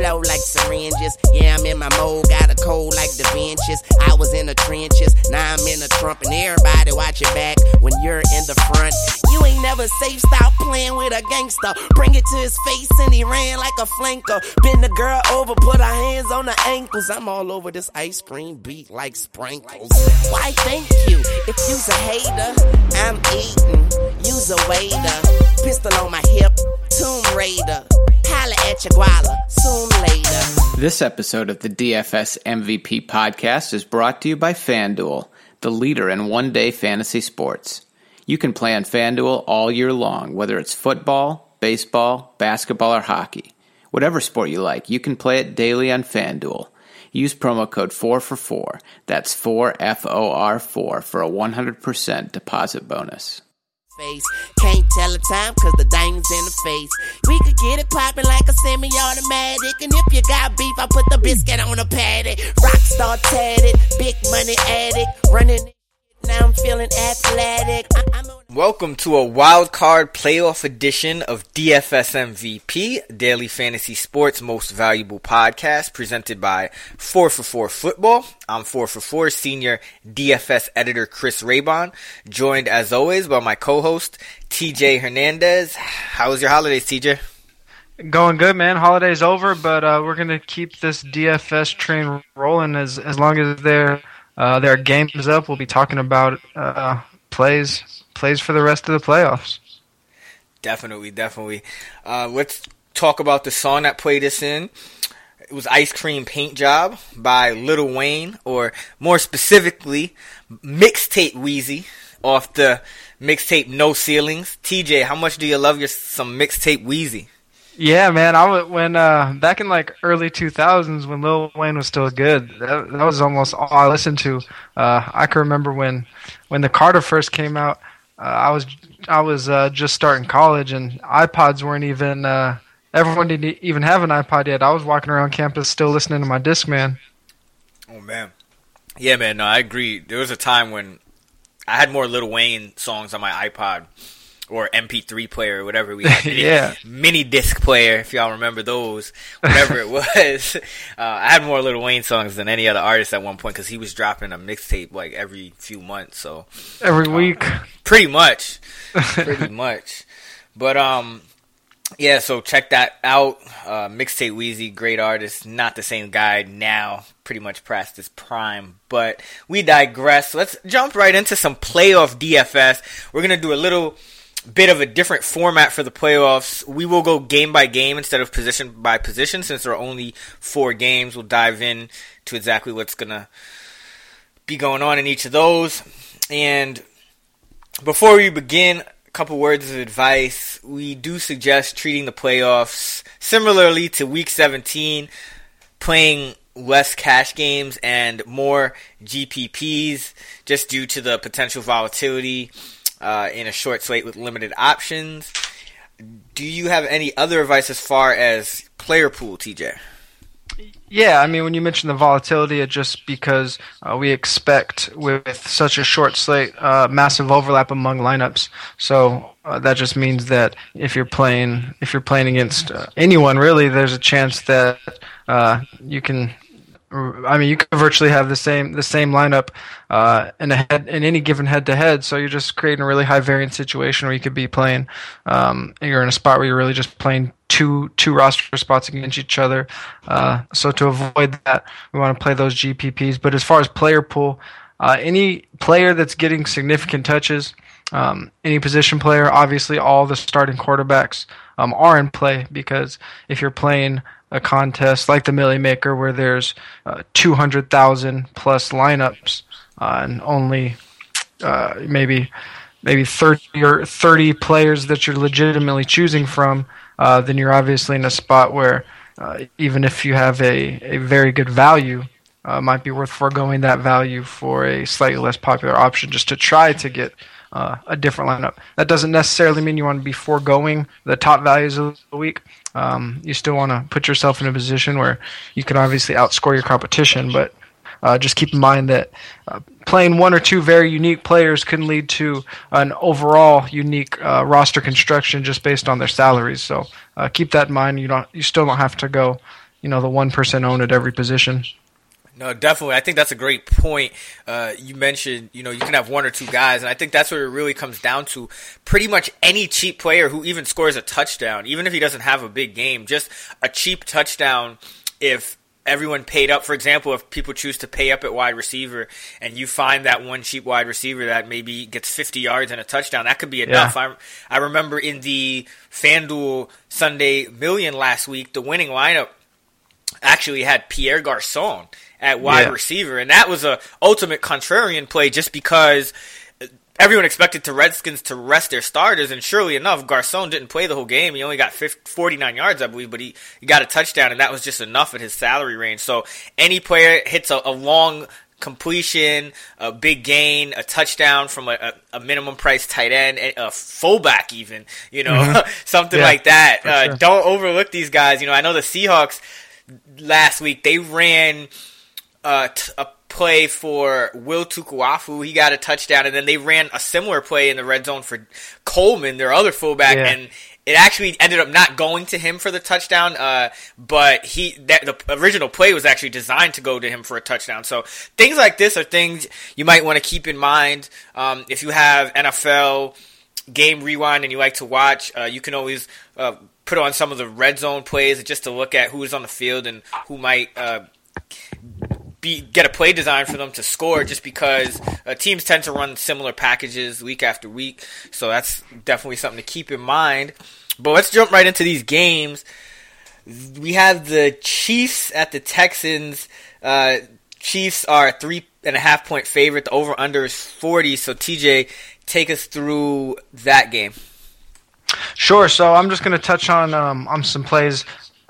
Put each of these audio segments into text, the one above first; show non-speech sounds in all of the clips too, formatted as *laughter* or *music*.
flow like syringes. Yeah, I'm in my mode, got a cold like the benches. I was in the trenches, now I'm in the trump, and everybody watch your back when you're in the front. You ain't never safe, stop playing with a gangster. Bring it to his face, and he ran like a flanker. Bend the girl over, put her hands on the ankles. I'm all over this ice cream beat like sprinkles. Why thank you? If you's a hater, I'm eating. You's a waiter. Pistol on my hip, Tomb Raider. Holla at your guala, soon later. This episode of the DFS MVP podcast is brought to you by FanDuel, the leader in one day fantasy sports. You can play on FanDuel all year long, whether it's football, baseball, basketball, or hockey. Whatever sport you like, you can play it daily on FanDuel. Use promo code 4 for 4. That's 4 F O R 4 for a 100% deposit bonus. Face. Can't tell the time cause the dang's in the face. We could get it poppin' like a semi-automatic. And if you got beef, I put the biscuit on the patty. Rockstar tatted, big money addict, running. Now I'm feeling athletic. I- Welcome to a wild card playoff edition of DFS MVP, Daily Fantasy Sports Most Valuable Podcast, presented by 4 for 4 Football. I'm 4 for 4 senior DFS editor Chris Raybon, joined as always by my co-host TJ Hernandez. How was your holidays, TJ? Going good, man. Holiday's over, but uh, we're gonna keep this DFS train rolling as as long as there uh, there are games up. We'll be talking about uh, plays plays for the rest of the playoffs. Definitely, definitely. Uh, let's talk about the song that played us in. It was Ice Cream Paint Job by Lil Wayne, or more specifically, Mixtape Weezy off the mixtape No Ceilings. TJ, how much do you love your some Mixtape Weezy? Yeah, man. I was when uh, back in like early two thousands when Lil Wayne was still good. That, that was almost all I listened to. Uh, I can remember when when the Carter first came out. Uh, I was I was uh, just starting college, and iPods weren't even. Uh, everyone didn't even have an iPod yet. I was walking around campus still listening to my Discman. Oh man, yeah, man. No, I agree. There was a time when I had more Lil Wayne songs on my iPod or MP3 player, or whatever we *laughs* had. Mini, Yeah. mini disc player, if y'all remember those, whatever it *laughs* was. *laughs* Uh, I had more Lil Wayne songs than any other artist at one point because he was dropping a mixtape like every few months. So Every week. pretty much, pretty much. But um, yeah. So check that out. Uh, Mixtape Weezy, great artist. Not the same guy now. Pretty much past his prime. But we digress. Let's jump right into some playoff DFS. We're gonna do a little bit of a different format for the playoffs. We will go game by game instead of position by position since there are only four games. We'll dive in to exactly what's gonna be going on in each of those. And before we begin, a couple words of advice. We do suggest treating the playoffs similarly to week 17, playing less cash games and more GPPs just due to the potential volatility uh, in a short slate with limited options. Do you have any other advice as far as player pool, TJ? Yeah, I mean, when you mention the volatility, it's just because uh, we expect with such a short slate, uh, massive overlap among lineups. So uh, that just means that if you're playing, if you're playing against uh, anyone, really, there's a chance that uh, you can. I mean, you could virtually have the same the same lineup uh, in a head in any given head to head. So you're just creating a really high variance situation where you could be playing. Um, you're in a spot where you're really just playing two two roster spots against each other. Uh, so to avoid that, we want to play those GPPs. But as far as player pool, uh, any player that's getting significant touches, um, any position player, obviously all the starting quarterbacks um, are in play because if you're playing a contest like the Milly Maker where there's uh, 200,000 plus lineups uh, and only uh, maybe maybe 30 or 30 players that you're legitimately choosing from, uh, then you're obviously in a spot where uh, even if you have a, a very good value, uh, might be worth foregoing that value for a slightly less popular option just to try to get a different lineup. That doesn't necessarily mean you want to be foregoing the top values of the week. Um, you still want to put yourself in a position where you can obviously outscore your competition, but uh, just keep in mind that uh, playing one or two very unique players can lead to an overall unique uh, roster construction just based on their salaries. So uh, keep that in mind. You don't, you still don't have to go you know the one own at every position. No, definitely. I think that's a great point. Uh, you mentioned, you know, you can have one or two guys, and I think that's what it really comes down to. Pretty much any cheap player who even scores a touchdown, even if he doesn't have a big game, just a cheap touchdown. If everyone paid up, for example, if people choose to pay up at wide receiver, and you find that one cheap wide receiver that maybe gets 50 yards and a touchdown, that could be enough. Yeah. I, I remember in the FanDuel Sunday Million last week, the winning lineup actually had Pierre Garcon at wide yeah. receiver, and that was a ultimate contrarian play just because everyone expected the Redskins to rest their starters, and surely enough, Garcon didn't play the whole game. He only got 50, 49 yards, I believe, but he, he got a touchdown, and that was just enough at his salary range. So any player hits a, a long completion, a big gain, a touchdown from a, a, a, minimum price tight end, a fullback even, you know, mm-hmm. *laughs* something yeah, like that. Uh, sure. Don't overlook these guys. You know, I know the Seahawks last week they ran uh, t- a play for Will Tukuafu. He got a touchdown, and then they ran a similar play in the red zone for Coleman, their other fullback, yeah. and it actually ended up not going to him for the touchdown. Uh, but he that the original play was actually designed to go to him for a touchdown. So things like this are things you might want to keep in mind um, if you have NFL game rewind and you like to watch. Uh, you can always uh, put on some of the red zone plays just to look at who is on the field and who might uh, be get a play design for them to score just because uh, teams tend to run similar packages week after week. So that's definitely something to keep in mind. But let's jump right into these games. We have the Chiefs at the Texans. Uh, Chiefs are three and a half point favorite. The over under is 40. So, TJ, take us through that game. Sure. So, I'm just going to touch on um, on some plays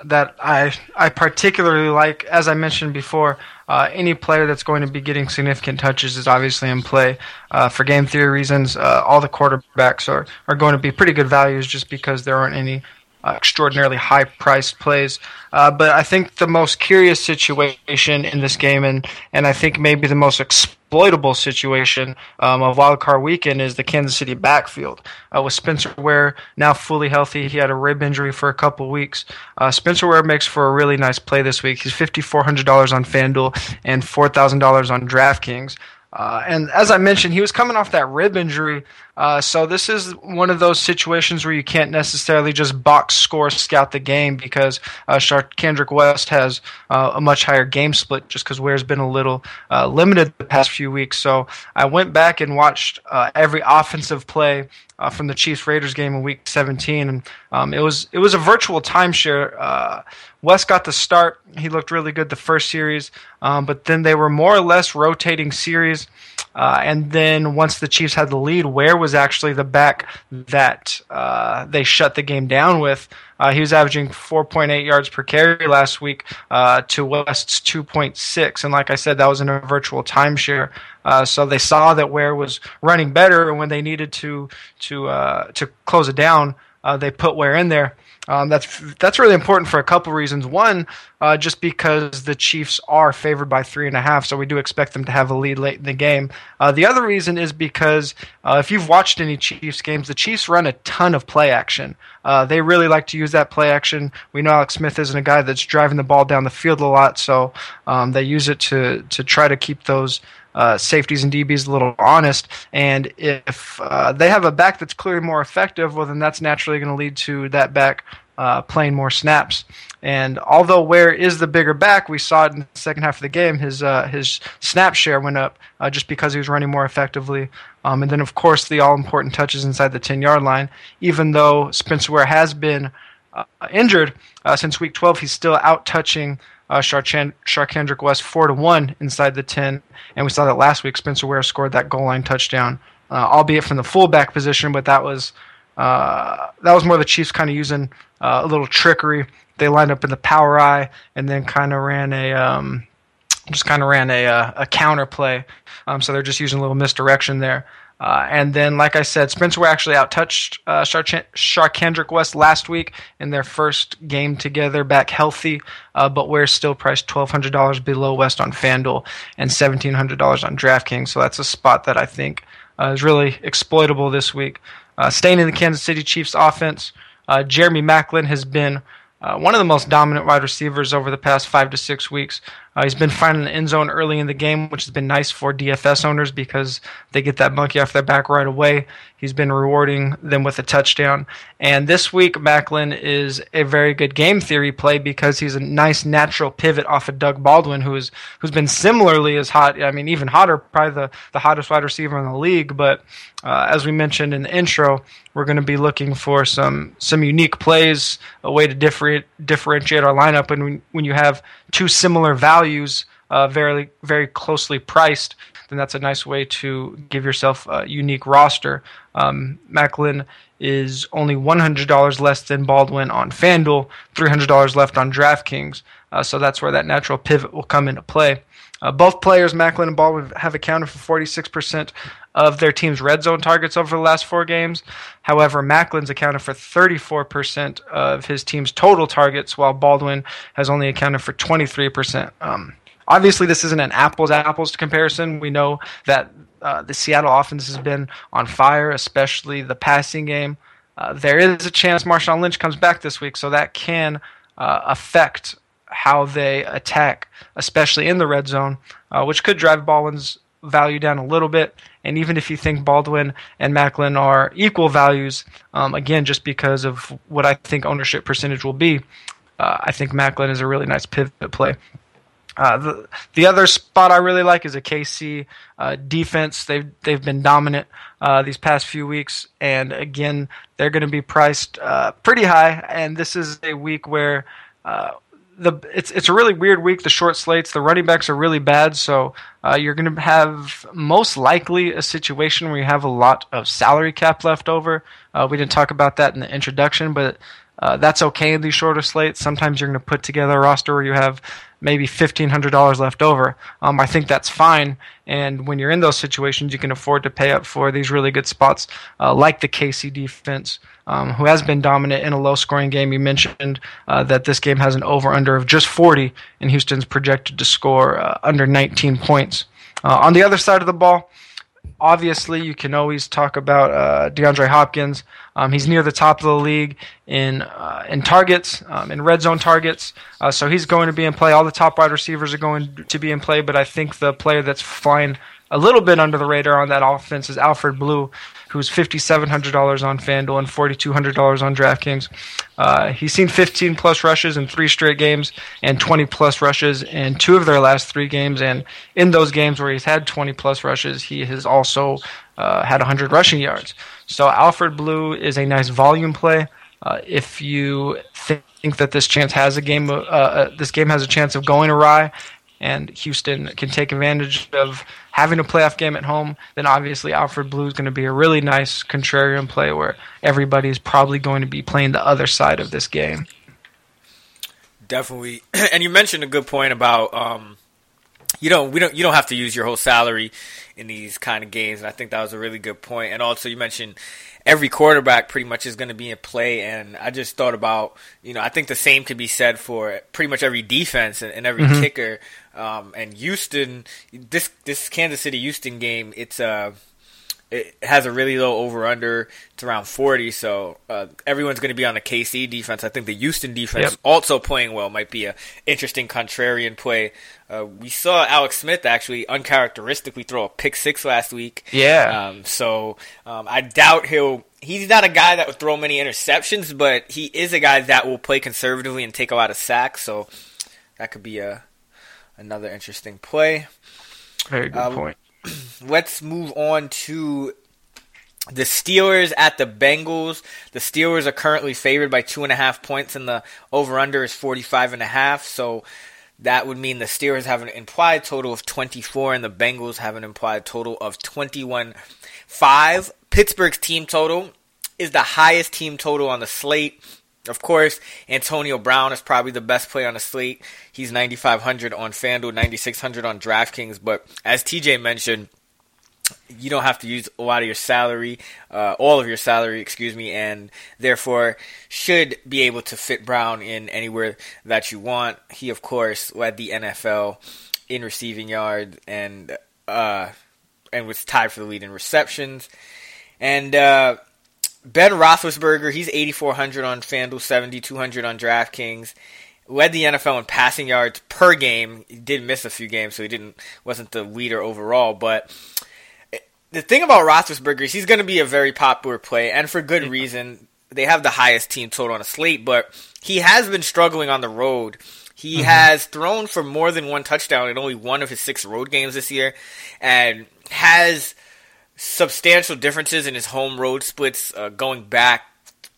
that I I particularly like. As I mentioned before, uh, any player that's going to be getting significant touches is obviously in play. Uh, for game theory reasons, uh, all the quarterbacks are, are going to be pretty good values just because there aren't any uh, extraordinarily high priced plays. Uh, but I think the most curious situation in this game, and, and I think maybe the most exploitable situation um, of Wild Card Weekend, is the Kansas City backfield. Uh, with Spencer Ware now fully healthy, he had a rib injury for a couple weeks. Uh, Spencer Ware makes for a really nice play this week. He's $5,400 on FanDuel and $4,000 on DraftKings. Uh, and as I mentioned, he was coming off that rib injury. Uh, so this is one of those situations where you can't necessarily just box score scout the game because uh, Kendrick West has uh, a much higher game split just because Ware's been a little uh, limited the past few weeks. So I went back and watched uh, every offensive play uh, from the Chiefs Raiders game in Week 17, and um, it was it was a virtual timeshare. West got the start; he looked really good the first series, um, but then they were more or less rotating series. And then once the Chiefs had the lead, Ware was actually the back that uh, they shut the game down with. Uh, he was averaging 4.8 yards per carry last week uh, to West's 2.6, and like I said, that was in a virtual timeshare. Uh, so they saw that Ware was running better, and when they needed to to uh, to close it down, they put Ware in there. Um, that's that's really important for a couple reasons. One, uh, just because the Chiefs are favored by three and a half, so we do expect them to have a lead late in the game. Uh, the other reason is because uh, if you've watched any Chiefs games, the Chiefs run a ton of play action. Uh, they really like to use that play action. We know Alex Smith isn't a guy that's driving the ball down the field a lot, so um, they use it to to try to keep those uh, safeties and DBs a little honest. And if uh, they have a back that's clearly more effective, well, then that's naturally going to lead to that back uh, playing more snaps. And although Ware is the bigger back, we saw it in the second half of the game. His uh, his snap share went up uh, just because he was running more effectively. Um, and then, of course, the all important touches inside the 10 yard line. Even though Spencer Ware has been uh, injured since week 12, he's still out touching uh, Charcandrick West four to one inside the ten, and we saw that last week. Spencer Ware scored that goal line touchdown, uh, albeit from the fullback position, but that was uh, that was more the Chiefs kind of using uh, a little trickery. They lined up in the power I and then kind of ran a um, just kind of ran a uh, a counter play. Um, so they're just using a little misdirection there. Uh, and then, like I said, Spencer Ware actually outtouched uh, Charcandrick West last week in their first game together, back healthy, uh, but we're still priced $1,200 below West on FanDuel and $1,700 on DraftKings. So that's a spot that I think uh, is really exploitable this week. Uh, staying in the Kansas City Chiefs offense, uh, Jeremy Maclin has been uh, one of the most dominant wide receivers over the past five to six weeks. Uh, he's been finding the end zone early in the game, which has been nice for DFS owners because they get that monkey off their back right away. He's been rewarding them with a touchdown. And this week, Maclin is a very good game theory play because he's a nice natural pivot off of Doug Baldwin, who's who's been similarly as hot. I mean, even hotter, probably the, the hottest wide receiver in the league. But uh, as we mentioned in the intro, we're going to be looking for some some unique plays, a way to differentiate differentiate our lineup. And when, when you have two similar values, uh, very very closely priced, then that's a nice way to give yourself a unique roster. Um, Maclin is only $100 less than Baldwin on FanDuel, $300 left on DraftKings. Uh, so that's where that natural pivot will come into play. Uh, both players, Maclin and Baldwin, have accounted for 46% of their team's red zone targets over the last four games. However, Maclin's accounted for 34% of his team's total targets, while Baldwin has only accounted for 23%. Um, obviously, this isn't an apples apples comparison. We know that uh, the Seattle offense has been on fire, especially the passing game. Uh, there is a chance Marshawn Lynch comes back this week, so that can uh, affect how they attack, especially in the red zone, uh, which could drive Baldwin's value down a little bit. And even if you think Baldwin and Maclin are equal values, um, again, just because of what I think ownership percentage will be, uh, I think Maclin is a really nice pivot play. Uh, the the other spot I really like is a KC uh, defense. They've they've been dominant uh, these past few weeks, and again they're going to be priced uh, pretty high. And this is a week where uh, the it's it's a really weird week. The short slates, the running backs are really bad, so uh, you're going to have most likely a situation where you have a lot of salary cap left over. Uh, we didn't talk about that in the introduction, but uh, that's okay in these shorter slates. Sometimes you're going to put together a roster where you have maybe $1,500 left over. Um, I think that's fine. And when you're in those situations, you can afford to pay up for these really good spots, uh, like the KC defense, um, who has been dominant in a low scoring game. You mentioned uh, that this game has an over under of just 40, and Houston's projected to score uh, under 19 points. Uh, on the other side of the ball, obviously you can always talk about uh, DeAndre Hopkins. Um, he's near the top of the league in uh, in targets, um, in red zone targets. Uh, so he's going to be in play. All the top wide receivers are going to be in play, but I think the player that's flying a little bit under the radar on that offense is Alfred Blue, who's $5,700 on FanDuel and $4,200 on DraftKings. Uh, he's seen 15 plus rushes in three straight games and 20 plus rushes in two of their last three games. And in those games where he's had 20 plus rushes, he has also uh, had 100 rushing yards. So Alfred Blue is a nice volume play. Uh, if you think that this chance has a game, uh, uh, this game has a chance of going awry, and Houston can take advantage of having a playoff game at home, then obviously Alfred Blue is going to be a really nice contrarian play where everybody is probably going to be playing the other side of this game. Definitely, *clears throat* and you mentioned a good point about um, you don't we don't you don't have to use your whole salary in these kind of games, and I think that was a really good point. And also, you mentioned every quarterback pretty much is going to be in play. And I just thought about, you know, I think the same could be said for pretty much every defense and, and every mm-hmm. kicker. Um, and Houston, this this Kansas City Houston game, it's uh, it has a really low over under. It's around 40, so uh, everyone's going to be on the KC defense. I think the Houston defense yep. also playing well might be a interesting contrarian play. Uh, we saw Alex Smith actually uncharacteristically throw a pick six last week. Yeah. Um, so um, I doubt he'll. He's not a guy that would throw many interceptions, but he is a guy that will play conservatively and take a lot of sacks. So that could be a another interesting play. Very good uh, point *clears throat* let's move on to the Steelers at the Bengals. The Steelers are currently favored by two and a half points, and the over under is forty five and a half. So that would mean the Steelers have an implied total of 24 and the Bengals have an implied total of 21 5. Pittsburgh's team total is the highest team total on the slate. Of course, Antonio Brown is probably the best play on the slate. He's 9,500 on FanDuel, 9,600 on DraftKings. But as TJ mentioned, you don't have to use a lot of your salary, uh, all of your salary, excuse me, and therefore should be able to fit Brown in anywhere that you want. He, of course, led the NFL in receiving yards and uh, and was tied for the lead in receptions. And uh, Ben Roethlisberger, he's 8,400 on FanDuel, 7,200 on DraftKings. Led the NFL in passing yards per game. He did miss a few games, so he didn't wasn't the leader overall. But the thing about Roethlisberger is he's going to be a very popular play, and for good reason. They have the highest team total on a slate, but he has been struggling on the road. He mm-hmm. has thrown for more than one touchdown in only one of his six road games this year, and has substantial differences in his home road splits uh, going back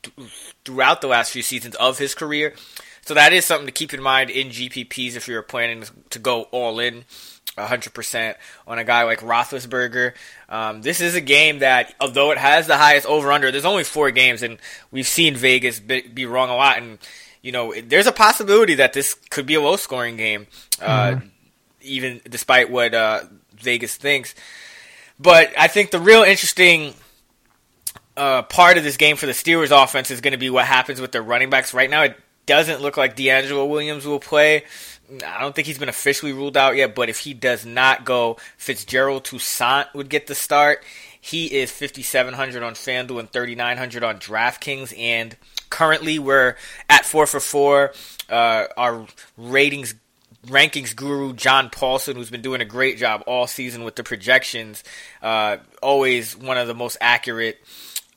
th- throughout the last few seasons of his career. So that is something to keep in mind in GPPs if you're planning to go all in 100% on a guy like Roethlisberger. Um, this is a game that, although it has the highest over/under, there's only four games, and we've seen Vegas be, be, wrong a lot. And you know, there's a possibility that this could be a low-scoring game, uh, mm-hmm. even despite what uh, Vegas thinks. But I think the real interesting uh, part of this game for the Steelers offense is going to be what happens with their running backs. Right now, it doesn't look like DeAngelo Williams will play. I don't think he's been officially ruled out yet, but if he does not go, Fitzgerald Toussaint would get the start. He is 5,700 on FanDuel and 3,900 on DraftKings. And currently, we're at 4 for 4. Uh, our ratings rankings guru John Paulsen, who's been doing a great job all season with the projections, uh, always one of the most accurate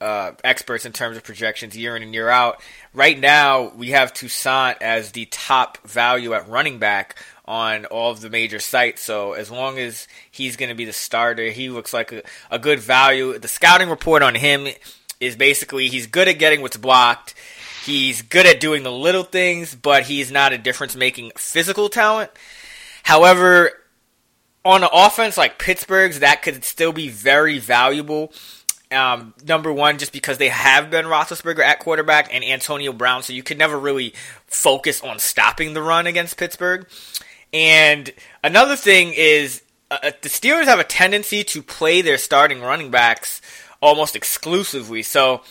uh, experts in terms of projections year in and year out. Right now, we have Toussaint as the top value at running back on all of the major sites. So as long as he's going to be the starter, he looks like a, a good value. The scouting report on him is basically he's good at getting what's blocked. He's good at doing the little things, but he's not a difference making physical talent. However, on an offense like Pittsburgh's, that could still be very valuable. Um, number one, just because they have Ben Roethlisberger at quarterback and Antonio Brown, so you could never really focus on stopping the run against Pittsburgh. And another thing is uh, uh the Steelers have a tendency to play their starting running backs almost exclusively. So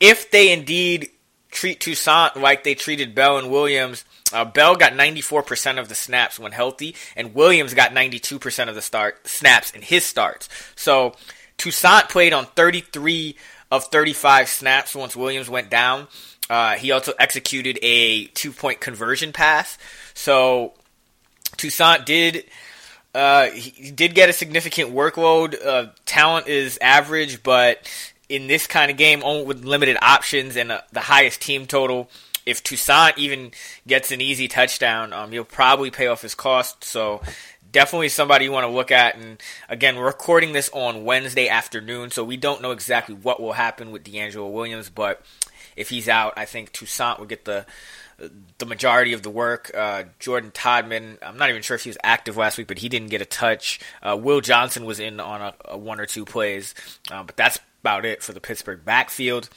if they indeed treat Toussaint like they treated Bell and Williams. Uh, Bell got 94% of the snaps when healthy, and Williams got 92% of the start snaps in his starts. So Toussaint played on 33 of 35 snaps once Williams went down. Uh, he also executed a two point conversion pass. So Toussaint did. Uh, he did get a significant workload. Uh, talent is average, but in this kind of game with limited options and uh, the highest team total. If Toussaint even gets an easy touchdown, um, he'll probably pay off his cost. So definitely somebody you want to look at. And again, we're recording this on Wednesday afternoon, so we don't know exactly what will happen with DeAngelo Williams. But if he's out, I think Toussaint will get the the majority of the work. Uh, Jordan Todman, I'm not even sure if he was active last week, but he didn't get a touch. Uh, Will Johnson was in on a, a one or two plays, uh, but that's about it for the Pittsburgh backfield.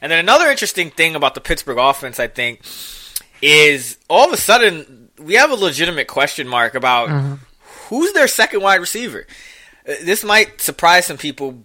And then another interesting thing about the Pittsburgh offense, I think, is all of a sudden we have a legitimate question mark about mm-hmm. who's their second wide receiver. Uh, this might surprise some people,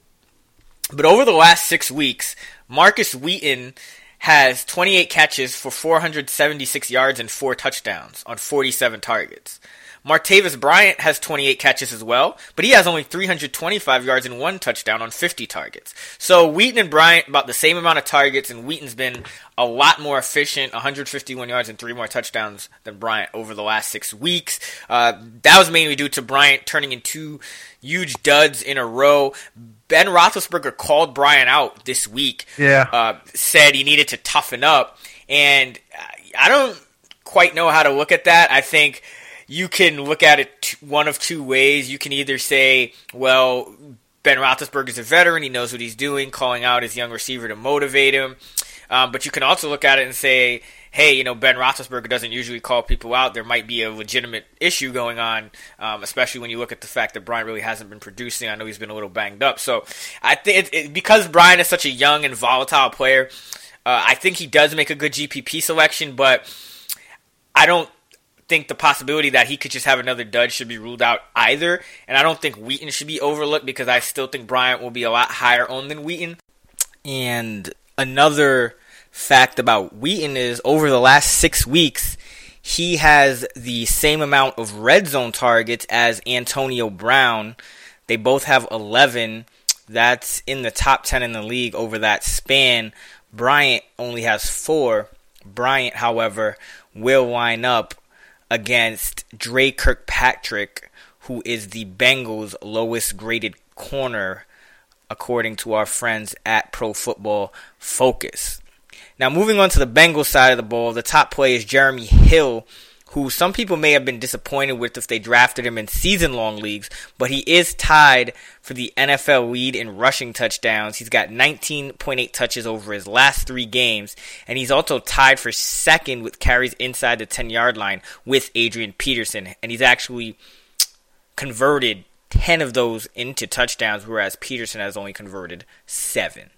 but over the last six weeks, Markus Wheaton has 28 catches for 476 yards and four touchdowns on 47 targets. Martavis Bryant has 28 catches as well, but he has only 325 yards and one touchdown on 50 targets. So Wheaton and Bryant about the same amount of targets, and Wheaton's been a lot more efficient, 151 yards and three more touchdowns than Bryant over the last six weeks. Uh, that was mainly due to Bryant turning in two huge duds in a row. Ben Roethlisberger called Bryant out this week. Yeah, uh, said he needed to toughen up, and I don't quite know how to look at that. I think you can look at it one of two ways. You can either say, well, Ben Roethlisberger is a veteran; he knows what he's doing, calling out his young receiver to motivate him. Um, but you can also look at it and say, hey, you know, Ben Roethlisberger doesn't usually call people out. There might be a legitimate issue going on, um, especially when you look at the fact that Bryant really hasn't been producing. I know he's been a little banged up. So I think because Bryant is such a young and volatile player, uh, I think he does make a good GPP selection, but I don't think the possibility that he could just have another dud should be ruled out either. And I don't think Wheaton should be overlooked because I still think Bryant will be a lot higher on than Wheaton. And another fact about Wheaton is over the last six weeks, he has the same amount of red zone targets as Antonio Brown. They both have 11. That's in the top 10 in the league over that span. Bryant only has four. Bryant, however, will line up against Dre Kirkpatrick, who is the Bengals' lowest graded corner, according to our friends at Pro Football Focus. Now, moving on to the Bengals side of the ball, the top play is Jeremy Hill, who some people may have been disappointed with if they drafted him in season long leagues, but he is tied for the NFL lead in rushing touchdowns. He's got 19.8 touches over his last three games, and he's also tied for second with carries inside the 10 yard line with Adrian Peterson, and he's actually converted 10 of those into touchdowns, whereas Peterson has only converted seven.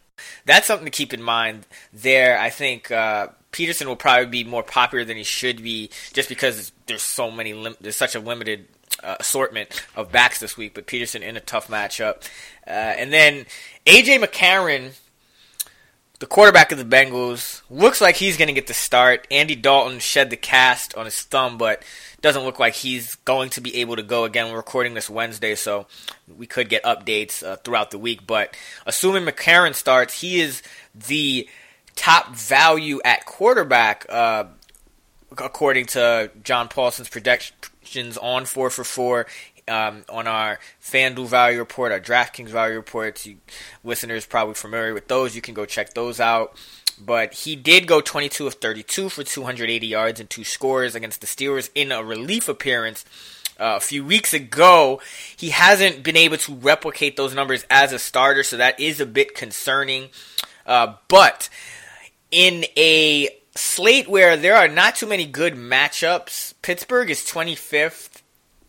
That's something to keep in mind there. I think uh, Peterson will probably be more popular than he should be, just because there's so many lim- there's such a limited uh, assortment of backs this week. But Peterson in a tough matchup, uh, and then AJ McCarron, the quarterback of the Bengals, looks like he's going to get the start. Andy Dalton shed the cast on his thumb, but doesn't look like he's going to be able to go again. We're recording this Wednesday, so we could get updates uh, throughout the week. But assuming McCarron starts, he is the top value at quarterback, uh, according to John Paulsen's predictions on 4 for 4. Um, on our FanDuel value report, our DraftKings value reports, you listeners probably familiar with those. You can go check those out. But he did go 22 of 32 for 280 yards and two scores against the Steelers in a relief appearance uh, a few weeks ago. He hasn't been able to replicate those numbers as a starter, so that is a bit concerning. Uh, but in a slate where there are not too many good matchups, Pittsburgh is 25th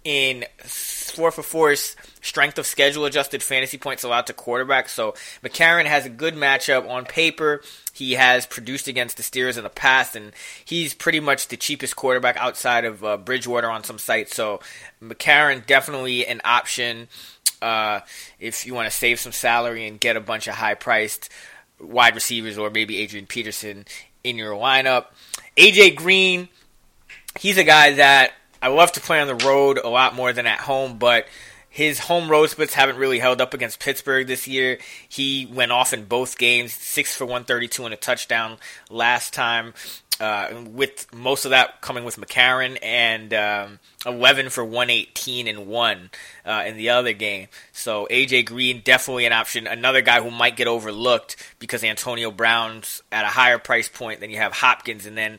in 4 for 4's strength of schedule adjusted fantasy points allowed to quarterbacks. So McCarron has a good matchup on paper. He has produced against the Steelers in the past, and he's pretty much the cheapest quarterback outside of uh, Bridgewater on some sites. So McCarron definitely an option uh, if you want to save some salary and get a bunch of high priced wide receivers or maybe Adrian Peterson in your lineup. AJ Green, he's a guy that I love to play on the road a lot more than at home, but his home road splits haven't really held up against Pittsburgh this year. He went off in both games, six for 132 and a touchdown last time. Uh, with most of that coming with McCarron and um, 11 for 118 and one uh, in the other game. So AJ Green definitely an option. Another guy who might get overlooked because Antonio Brown's at a higher price point than you have Hopkins, and then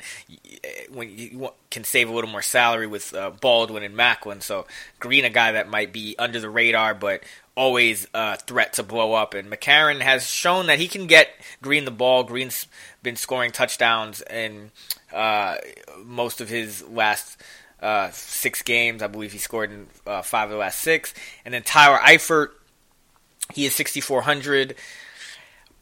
when you can save a little more salary with uh, Baldwin and Maclin. So Green, a guy that might be under the radar, but always a threat to blow up. And McCarron has shown that he can get Green the ball. Green's been scoring touchdowns in uh, most of his last uh, six games. I believe he scored in uh, five of the last six. And then Tyler Eifert, he is 6,400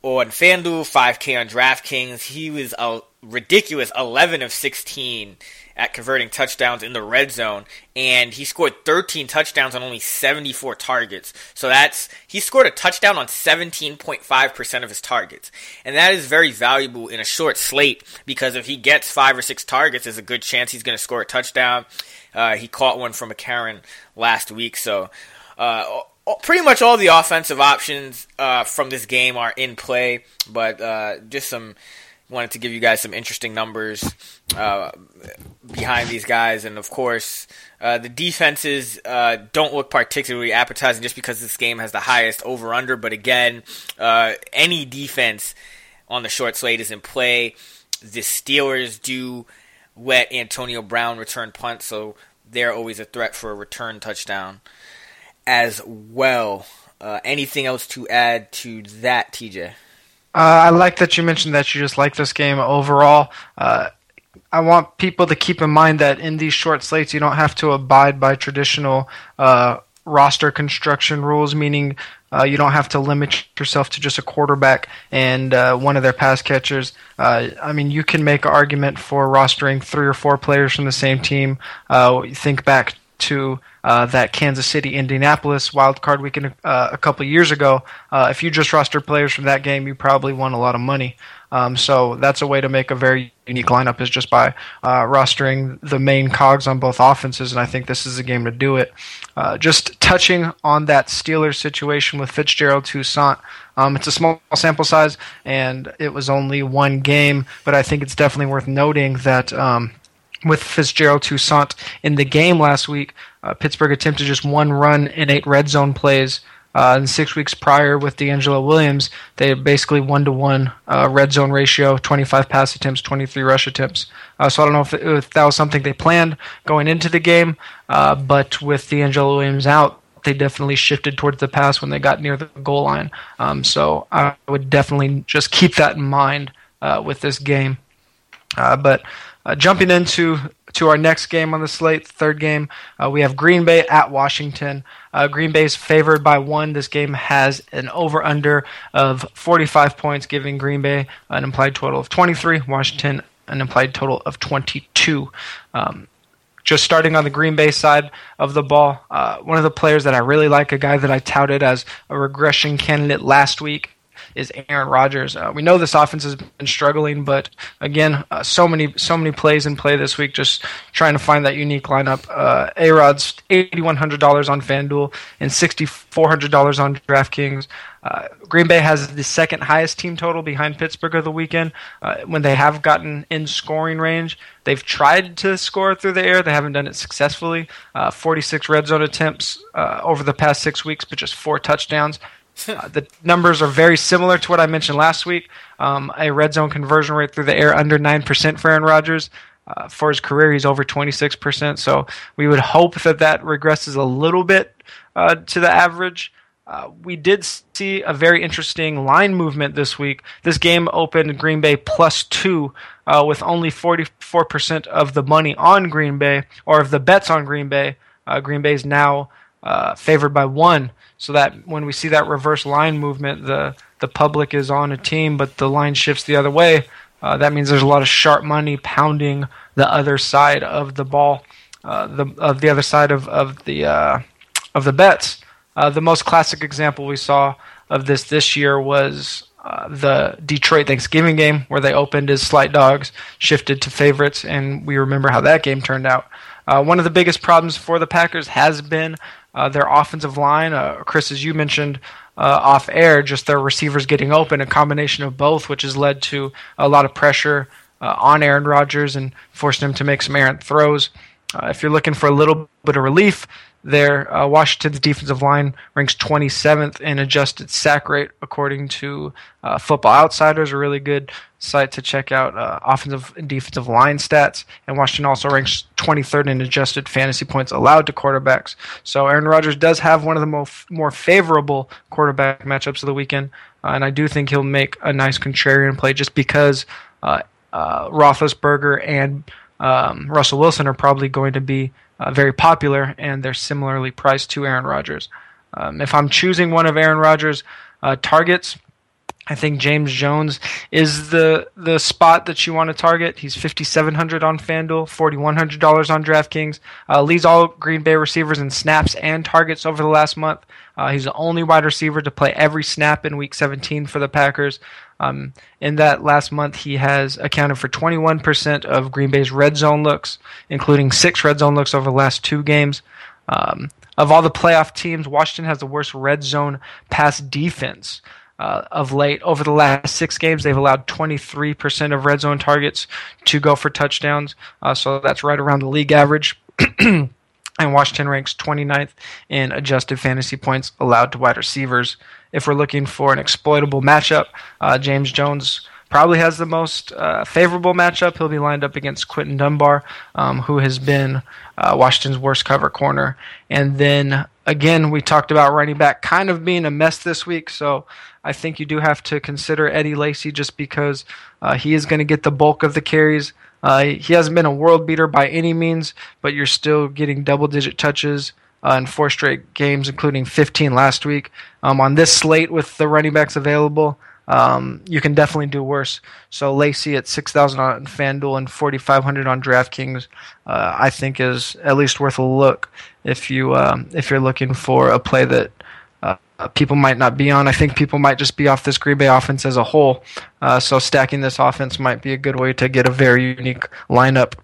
on FanDuel, 5K on DraftKings. He was a ridiculous 11 of 16 at converting touchdowns in the red zone, and he scored 13 touchdowns on only 74 targets. So that's he scored a touchdown on 17.5% of his targets, and that is very valuable in a short slate because if he gets five or six targets, there's a good chance he's going to score a touchdown. Uh, he caught one from McCarron last week, so. Uh, pretty much all the offensive options uh, from this game are in play, but uh, just some wanted to give you guys some interesting numbers uh, behind these guys, and of course, uh, the defenses uh, don't look particularly appetizing just because this game has the highest over under. But again, uh, any defense on the short slate is in play. The Steelers do let Antonio Brown return punt, so they're always a threat for a return touchdown as well. Uh, anything else to add to that, TJ? Uh, I like that you mentioned that you just like this game overall. Uh, I want people to keep in mind that in these short slates, you don't have to abide by traditional uh, roster construction rules, meaning uh, you don't have to limit yourself to just a quarterback and uh, one of their pass catchers. Uh, I mean, you can make an argument for rostering three or four players from the same team. think back to uh, that Kansas City Indianapolis wild card weekend uh, a couple years ago. Uh, if you just rostered players from that game, you probably won a lot of money. Um, so that's a way to make a very unique lineup is just by uh, rostering the main cogs on both offenses, and I think this is a game to do it. Uh, just touching on that Steelers situation with Fitzgerald Toussaint, um, it's a small sample size, and it was only one game, but I think it's definitely worth noting that. Um, with Fitzgerald Toussaint in the game last week, uh, Pittsburgh attempted just one run in eight red zone plays. Uh, and six weeks prior with DeAngelo Williams, they had basically one to one red zone ratio, 25 pass attempts, 23 rush attempts. Uh, so I don't know if, it, if, that was something they planned going into the game, uh, but with DeAngelo Williams out, they definitely shifted towards the pass when they got near the goal line. Um, so I would definitely just keep that in mind uh, with this game. Uh, but uh, jumping into to our next game on the slate, third game, uh, we have Green Bay at Washington. Uh, Green Bay is favored by one. This game has an over under of 45 points, giving Green Bay an implied total of 23, Washington an implied total of 22. Um, just starting on the Green Bay side of the ball, uh, one of the players that I really like, a guy that I touted as a regression candidate last week, is Aaron Rodgers. Uh, we know this offense has been struggling, but again, uh, so many so many plays in play this week. Just trying to find that unique lineup. Uh, A Rod's eighty one hundred dollars on FanDuel and sixty four hundred dollars on DraftKings. Uh, Green Bay has the second highest team total behind Pittsburgh of the weekend. Uh, when they have gotten in scoring range, they've tried to score through the air. They haven't done it successfully. Uh, 46 red zone attempts uh, over the past six weeks, but just four touchdowns. Uh, the numbers are very similar to what I mentioned last week. Um, a red zone conversion rate through the air under 9% for Aaron Rodgers. Uh, for his career, he's over 26%. So we would hope that that regresses a little bit uh, to the average. Uh, we did see a very interesting line movement this week. This game opened Green Bay plus two, uh, with only 44% of the money on Green Bay, or of the bets on Green Bay. Uh, Green Bay is now favored by one so that when we see that reverse line movement, the the public is on a team, but the line shifts the other way. Uh, that means there's a lot of sharp money pounding the other side of the ball, uh, the of the other side of of the uh, of the bets. Uh, the most classic example we saw of this this year was uh, the Detroit Thanksgiving game, where they opened as slight dogs, shifted to favorites, and we remember how that game turned out. Uh, one of the biggest problems for the Packers has been their offensive line, uh, Chris, as you mentioned uh, off air, just their receivers getting open, a combination of both, which has led to a lot of pressure uh, on Aaron Rodgers and forced him to make some errant throws. Uh, if you're looking for a little bit of relief, there, uh, Washington's defensive line ranks 27th in adjusted sack rate, according to uh, Football Outsiders, a really good site to check out uh, offensive and defensive line stats. And Washington also ranks 23rd in adjusted fantasy points allowed to quarterbacks. So Aaron Rodgers does have one of the most more favorable quarterback matchups of the weekend, uh, and I do think he'll make a nice contrarian play just because uh, uh, Roethlisberger and um, Russell Wilson are probably going to be uh, very popular, and they're similarly priced to Aaron Rodgers. Um, if I'm choosing one of Aaron Rodgers' uh, targets, I think James Jones is the the spot that you want to target. He's fifty seven hundred on FanDuel, forty one hundred dollars on DraftKings. Uh, leads all Green Bay receivers in snaps and targets over the last month. Uh, he's the only wide receiver to play every snap in Week seventeen for the Packers. Um, in that last month, he has accounted for 21% of Green Bay's red zone looks, including six red zone looks over the last two games. Um, of all the playoff teams, Washington has the worst red zone pass defense. Uh, of late. Over the last six games, they've allowed 23% of red zone targets to go for touchdowns. Uh, so that's right around the league average. *clears throat* and Washington ranks 29th in adjusted fantasy points allowed to wide receivers if we're looking for an exploitable matchup, uh, James Jones probably has the most uh, favorable matchup. He'll be lined up against Quinton Dunbar, um, who has been uh, Washington's worst cover corner. And then again, we talked about running back kind of being a mess this week, so I think you do have to consider Eddie Lacy just because uh, he is going to get the bulk of the carries. Uh, he hasn't been a world beater by any means, but you're still getting double digit touches uh, in four straight games, including 15 last week. Um, on this slate with the running backs available, um, you can definitely do worse. So Lacy at 6,000 on FanDuel and 4,500 on DraftKings, uh, I think is at least worth a look if you um, if you're looking for a play that uh, people might not be on. I think people might just be off this Green Bay offense as a whole. Uh, so stacking this offense might be a good way to get a very unique lineup.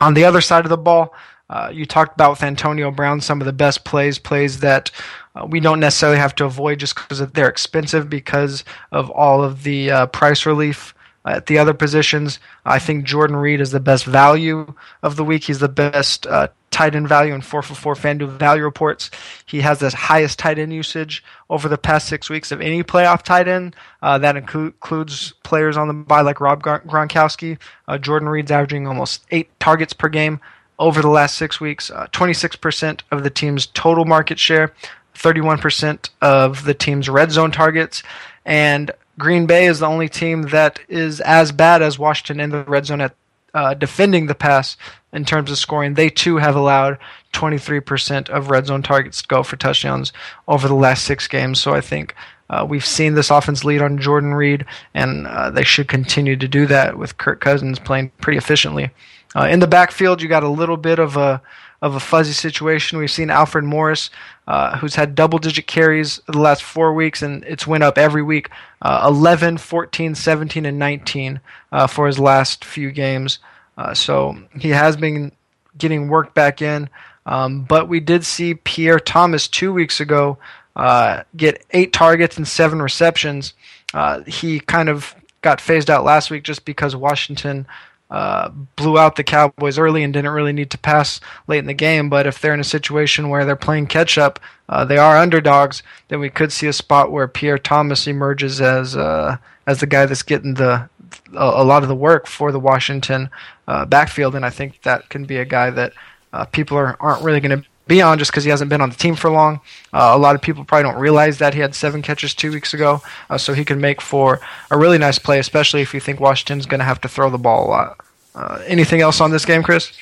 On the other side of the ball, uh, you talked about with Antonio Brown some of the best plays, plays that uh, we don't necessarily have to avoid just because they're expensive because of all of the uh, price relief at the other positions. I think Jordan Reed is the best value of the week. He's the best uh, tight end value in 4 for 4 FanDuel value reports. He has the highest tight end usage over the past six weeks of any playoff tight end. Uh, that inclu- includes players on the bye like Rob Gronkowski. Uh, Jordan Reed's averaging almost eight targets per game over the last six weeks. 26% uh, of the team's total market share, 31% of the team's red zone targets, and Green Bay is the only team that is as bad as Washington in the red zone at uh, defending the pass in terms of scoring. They too have allowed 23% of red zone targets to go for touchdowns over the last six games. So I think uh, we've seen this offense lead on Jordan Reed, and uh, they should continue to do that with Kirk Cousins playing pretty efficiently. Uh, in the backfield, you got a little bit of a of a fuzzy situation. We've seen Alfred Morris, uh, who's had double digit carries the last four weeks, and it's went up every week uh, 11, 14, 17, and 19 uh, for his last few games. Uh, so he has been getting work back in. Um, but we did see Pierre Thomas two weeks ago uh, get eight targets and seven receptions. Uh, he kind of got phased out last week just because Washington uh, blew out the Cowboys early and didn't really need to pass late in the game. But if they're in a situation where they're playing catch up, uh, they are underdogs, then we could see a spot where Pierre Thomas emerges as uh, as the guy that's getting the a, lot of the work for the Washington uh, backfield. And I think that can be a guy that uh, people are aren't really going to be on just because he hasn't been on the team for long. Uh, a lot of people probably don't realize that he had seven catches two weeks ago, uh, so he can make for a really nice play, especially if you think Washington's going to have to throw the ball a lot. Uh, anything else on this game, Chris?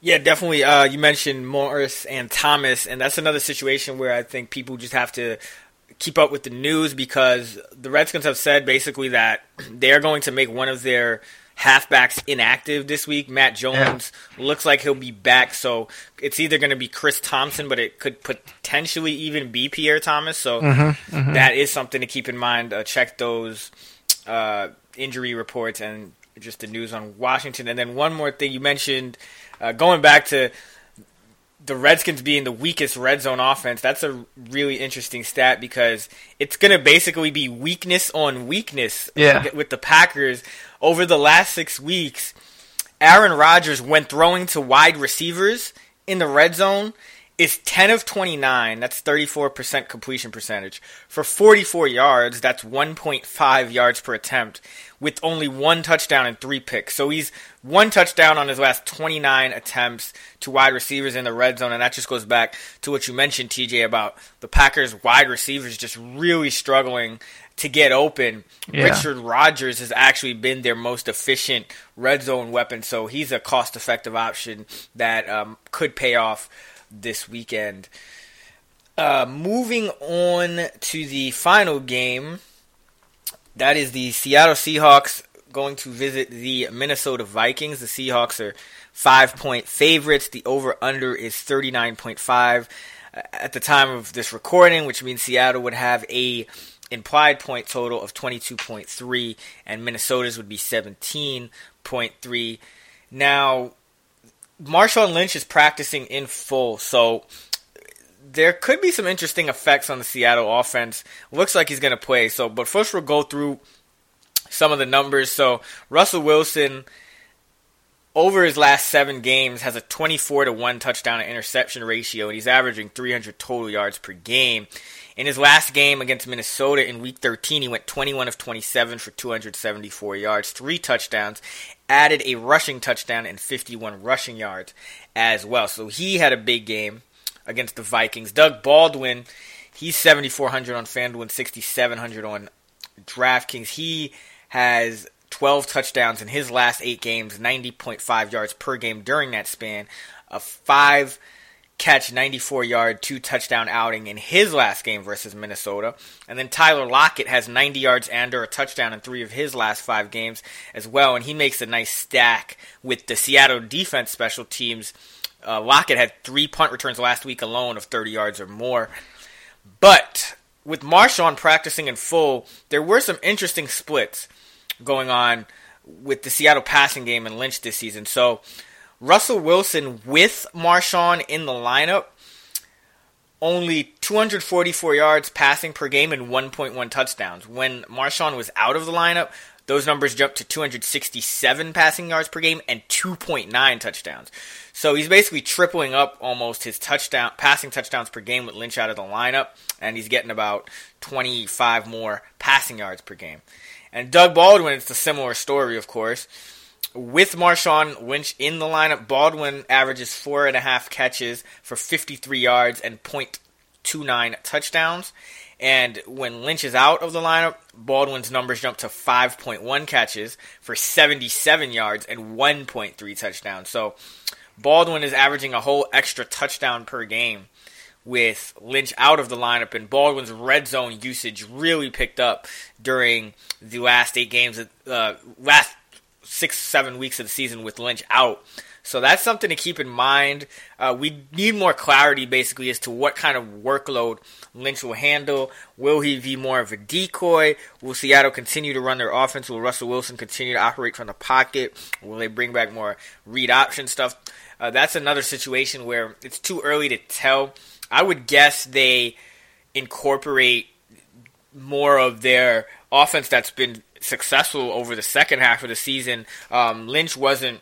Yeah, definitely. Uh, you mentioned Morris and Thomas, and that's another situation where I think people just have to keep up with the news because the Redskins have said basically that they are going to make one of their halfbacks inactive this week. Matt Jones yeah. looks like he'll be back, so it's either going to be Chris Thompson, but it could potentially even be Pierre Thomas. So mm-hmm, mm-hmm. That is something to keep in mind. Uh, check those uh, injury reports and just the news on Washington. And then one more thing you mentioned, uh, going back to the Redskins being the weakest red zone offense, that's a really interesting stat because it's going to basically be weakness on weakness yeah. with the Packers over the last six weeks, Aaron Rodgers, went throwing to wide receivers in the red zone, is 10 of 29. That's 34% completion percentage. For 44 yards, that's 1.5 yards per attempt, with only one touchdown and three picks. So he's one touchdown on his last 29 attempts to wide receivers in the red zone. And that just goes back to what you mentioned, TJ, about the Packers' wide receivers just really struggling to get open. Yeah. Richard Rodgers has actually been their most efficient red zone weapon, so he's a cost effective option that um, could pay off this weekend. Uh, moving on to the final game, that is the Seattle Seahawks going to visit the Minnesota Vikings. The Seahawks are five point favorites. The over under is 39.5 at the time of this recording, which means Seattle would have a implied point total of 22.3, and Minnesota's would be 17.3. Now, Marshawn Lynch is practicing in full, so there could be some interesting effects on the Seattle offense. Looks like he's going to play. So, but first we'll go through some of the numbers. So, Russell Wilson over his last 7 games has a 24 to 1 touchdown to interception ratio and he's averaging 300 total yards per game. In his last game against Minnesota in Week 13, he went 21 of 27 for 274 yards, three touchdowns, added a rushing touchdown and 51 rushing yards as well. So he had a big game against the Vikings. Doug Baldwin, he's 7,400 on FanDuel and 6,700 on DraftKings. He has 12 touchdowns in his last eight games, 90.5 yards per game during that span, a five catch 94 yard, two touchdown outing in his last game versus Minnesota. And then Tyler Lockett has 90 yards and or a touchdown in three of his last five games as well. And he makes a nice stack with the Seattle defense special teams. Uh, Lockett had three punt returns last week alone of 30 yards or more. But with Marshawn practicing in full, there were some interesting splits going on with the Seattle passing game and Lynch this season. So Russell Wilson with Marshawn in the lineup, only 244 yards passing per game and 1.1 touchdowns. When Marshawn was out of the lineup, those numbers jumped to 267 passing yards per game and 2.9 touchdowns. So he's basically tripling up almost his touchdown passing touchdowns per game with Lynch out of the lineup, and he's getting about 25 more passing yards per game. And Doug Baldwin, it's a similar story, of course. With Marshawn Lynch in the lineup, Baldwin averages four and a half catches for 53 yards and 0.29 touchdowns. And when Lynch is out of the lineup, Baldwin's numbers jump to 5.1 catches for 77 yards and 1.3 touchdowns. So Baldwin is averaging a whole extra touchdown per game with Lynch out of the lineup, and Baldwin's red zone usage really picked up during the last eight games, uh, last six, seven weeks of the season with Lynch out. So that's something to keep in mind. Uh, we need more clarity, basically, as to what kind of workload Lynch will handle. Will he be more of a decoy? Will Seattle continue to run their offense? Will Russell Wilson continue to operate from the pocket? Will they bring back more read option stuff? Uh, that's another situation where it's too early to tell. I would guess they incorporate more of their offense that's been successful over the second half of the season. Um, Lynch wasn't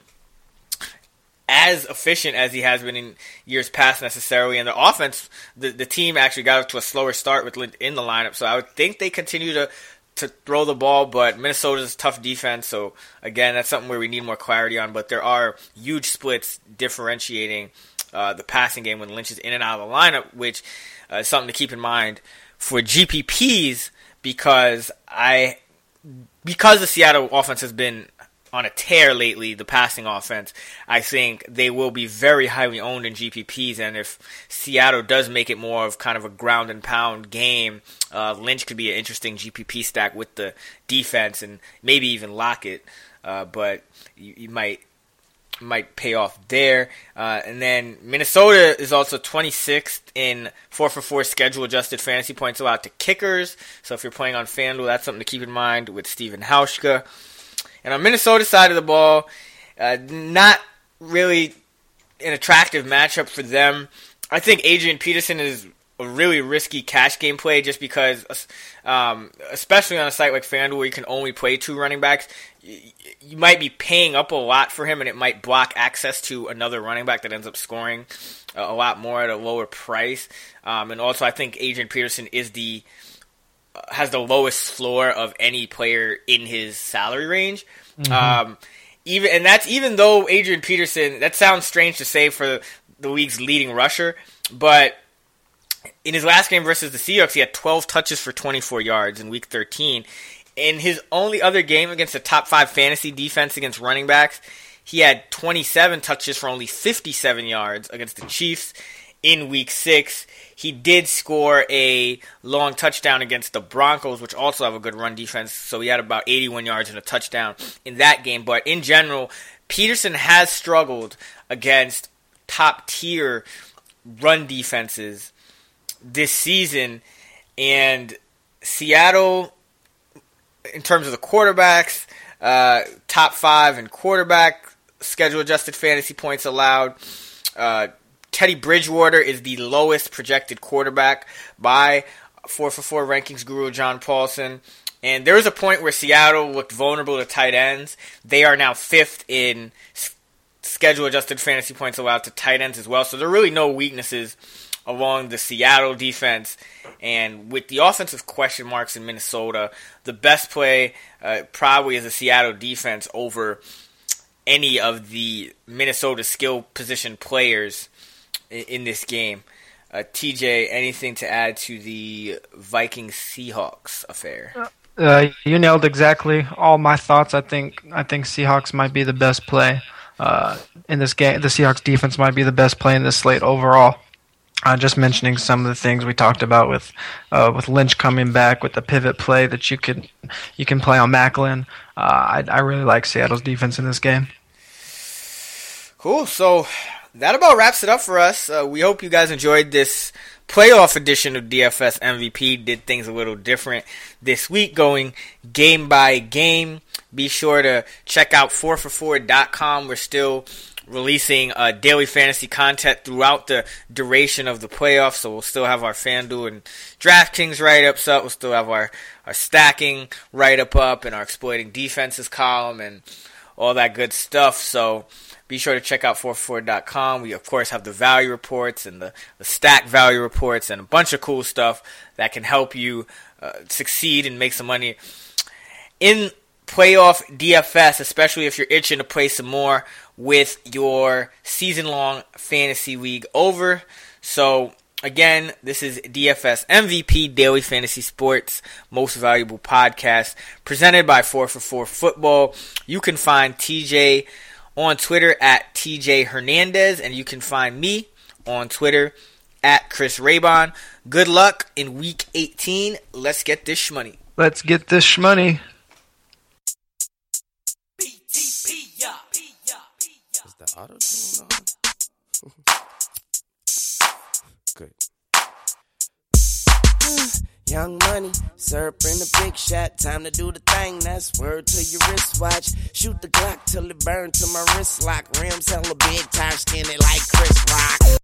as efficient as he has been in years past necessarily. And the offense, the, the team actually got up to a slower start with Lynch in the lineup. So I would think they continue to to throw the ball, but Minnesota's tough defense. So again, that's something where we need more clarity on. But there are huge splits differentiating uh, the passing game when Lynch is in and out of the lineup, which uh, is something to keep in mind for GPPs because I because the Seattle offense has been on a tear lately, the passing offense, I think they will be very highly owned in GPPs. And if Seattle does make it more of kind of a ground and pound game, uh, Lynch could be an interesting GPP stack with the defense and maybe even Lockett. Uh, but you, you, might might pay off there. Uh, and then Minnesota is also 26th in 4 for 4 schedule adjusted fantasy points allowed to kickers. So if you're playing on FanDuel, that's something to keep in mind with Steven Hauschka. And on Minnesota side of the ball, uh, not really an attractive matchup for them. I think Adrian Peterson is a really risky cash game play just because, um, especially on a site like FanDuel where you can only play two running backs, you might be paying up a lot for him and it might block access to another running back that ends up scoring a lot more at a lower price. Um, and also, I think Adrian Peterson is the has the lowest floor of any player in his salary range. Mm-hmm. Um, even and that's even though Adrian Peterson. That sounds strange to say for the league's leading rusher, but in his last game versus the Seahawks, he had 12 touches for 24 yards in Week 13. In his only other game against a top five fantasy defense against running backs, he had 27 touches for only 57 yards against the Chiefs in Week Six. He did score a long touchdown against the Broncos, which also have a good run defense. So he had about 81 yards and a touchdown in that game. But in general, Peterson has struggled against top tier run defenses this season. And Seattle, in terms of the quarterbacks, uh, top five in quarterback schedule adjusted fantasy points allowed. Uh, Teddy Bridgewater is the lowest projected quarterback by 4 for 4 rankings guru John Paulsen. And there was a point where Seattle looked vulnerable to tight ends. They are now fifth in schedule adjusted fantasy points allowed to tight ends as well. So there are really no weaknesses along the Seattle defense. And with the offensive question marks in Minnesota, the best play uh, probably is the Seattle defense over any of the Minnesota skill position players in this game. Uh, TJ, anything to add to the Vikings Seahawks affair? Uh, uh, you nailed exactly all my thoughts. I think I think Seahawks might be the best play uh, in this game. The Seahawks defense might be the best play in this slate overall. Uh, just mentioning some of the things we talked about with uh, with Lynch coming back with the pivot play that you can you can play on Maclin. Uh, I, I really like Seattle's defense in this game. Cool. So that about wraps it up for us. Uh, we hope you guys enjoyed this playoff edition of DFS MVP. Did things a little different this week, going game by game. Be sure to check out 4for4.com. We're still releasing uh, daily fantasy content throughout the duration of the playoffs. So we'll still have our FanDuel and DraftKings write ups up. We'll still have our, our stacking write up up and our exploiting defenses column and all that good stuff. So be sure to check out 4for4.com. We, of course, have the value reports and the, the stack value reports and a bunch of cool stuff that can help you uh, succeed and make some money in playoff DFS, especially if you're itching to play some more with your season long fantasy league over. So, again, this is DFS MVP Daily Fantasy Sports Most Valuable Podcast presented by 4for4 Football. You can find TJ on Twitter at TJ Hernandez, and you can find me on Twitter at Chris Raybon. Good luck in week 18. Let's get this money. Let's get this money. Auto tune on? *laughs* Good. *sighs* Young money, syrup in the big shot. Time to do the thing. That's word to your wristwatch. Shoot the Glock till it burn to my wrist lock. Rims hella big, tire skinny like Chris Rock.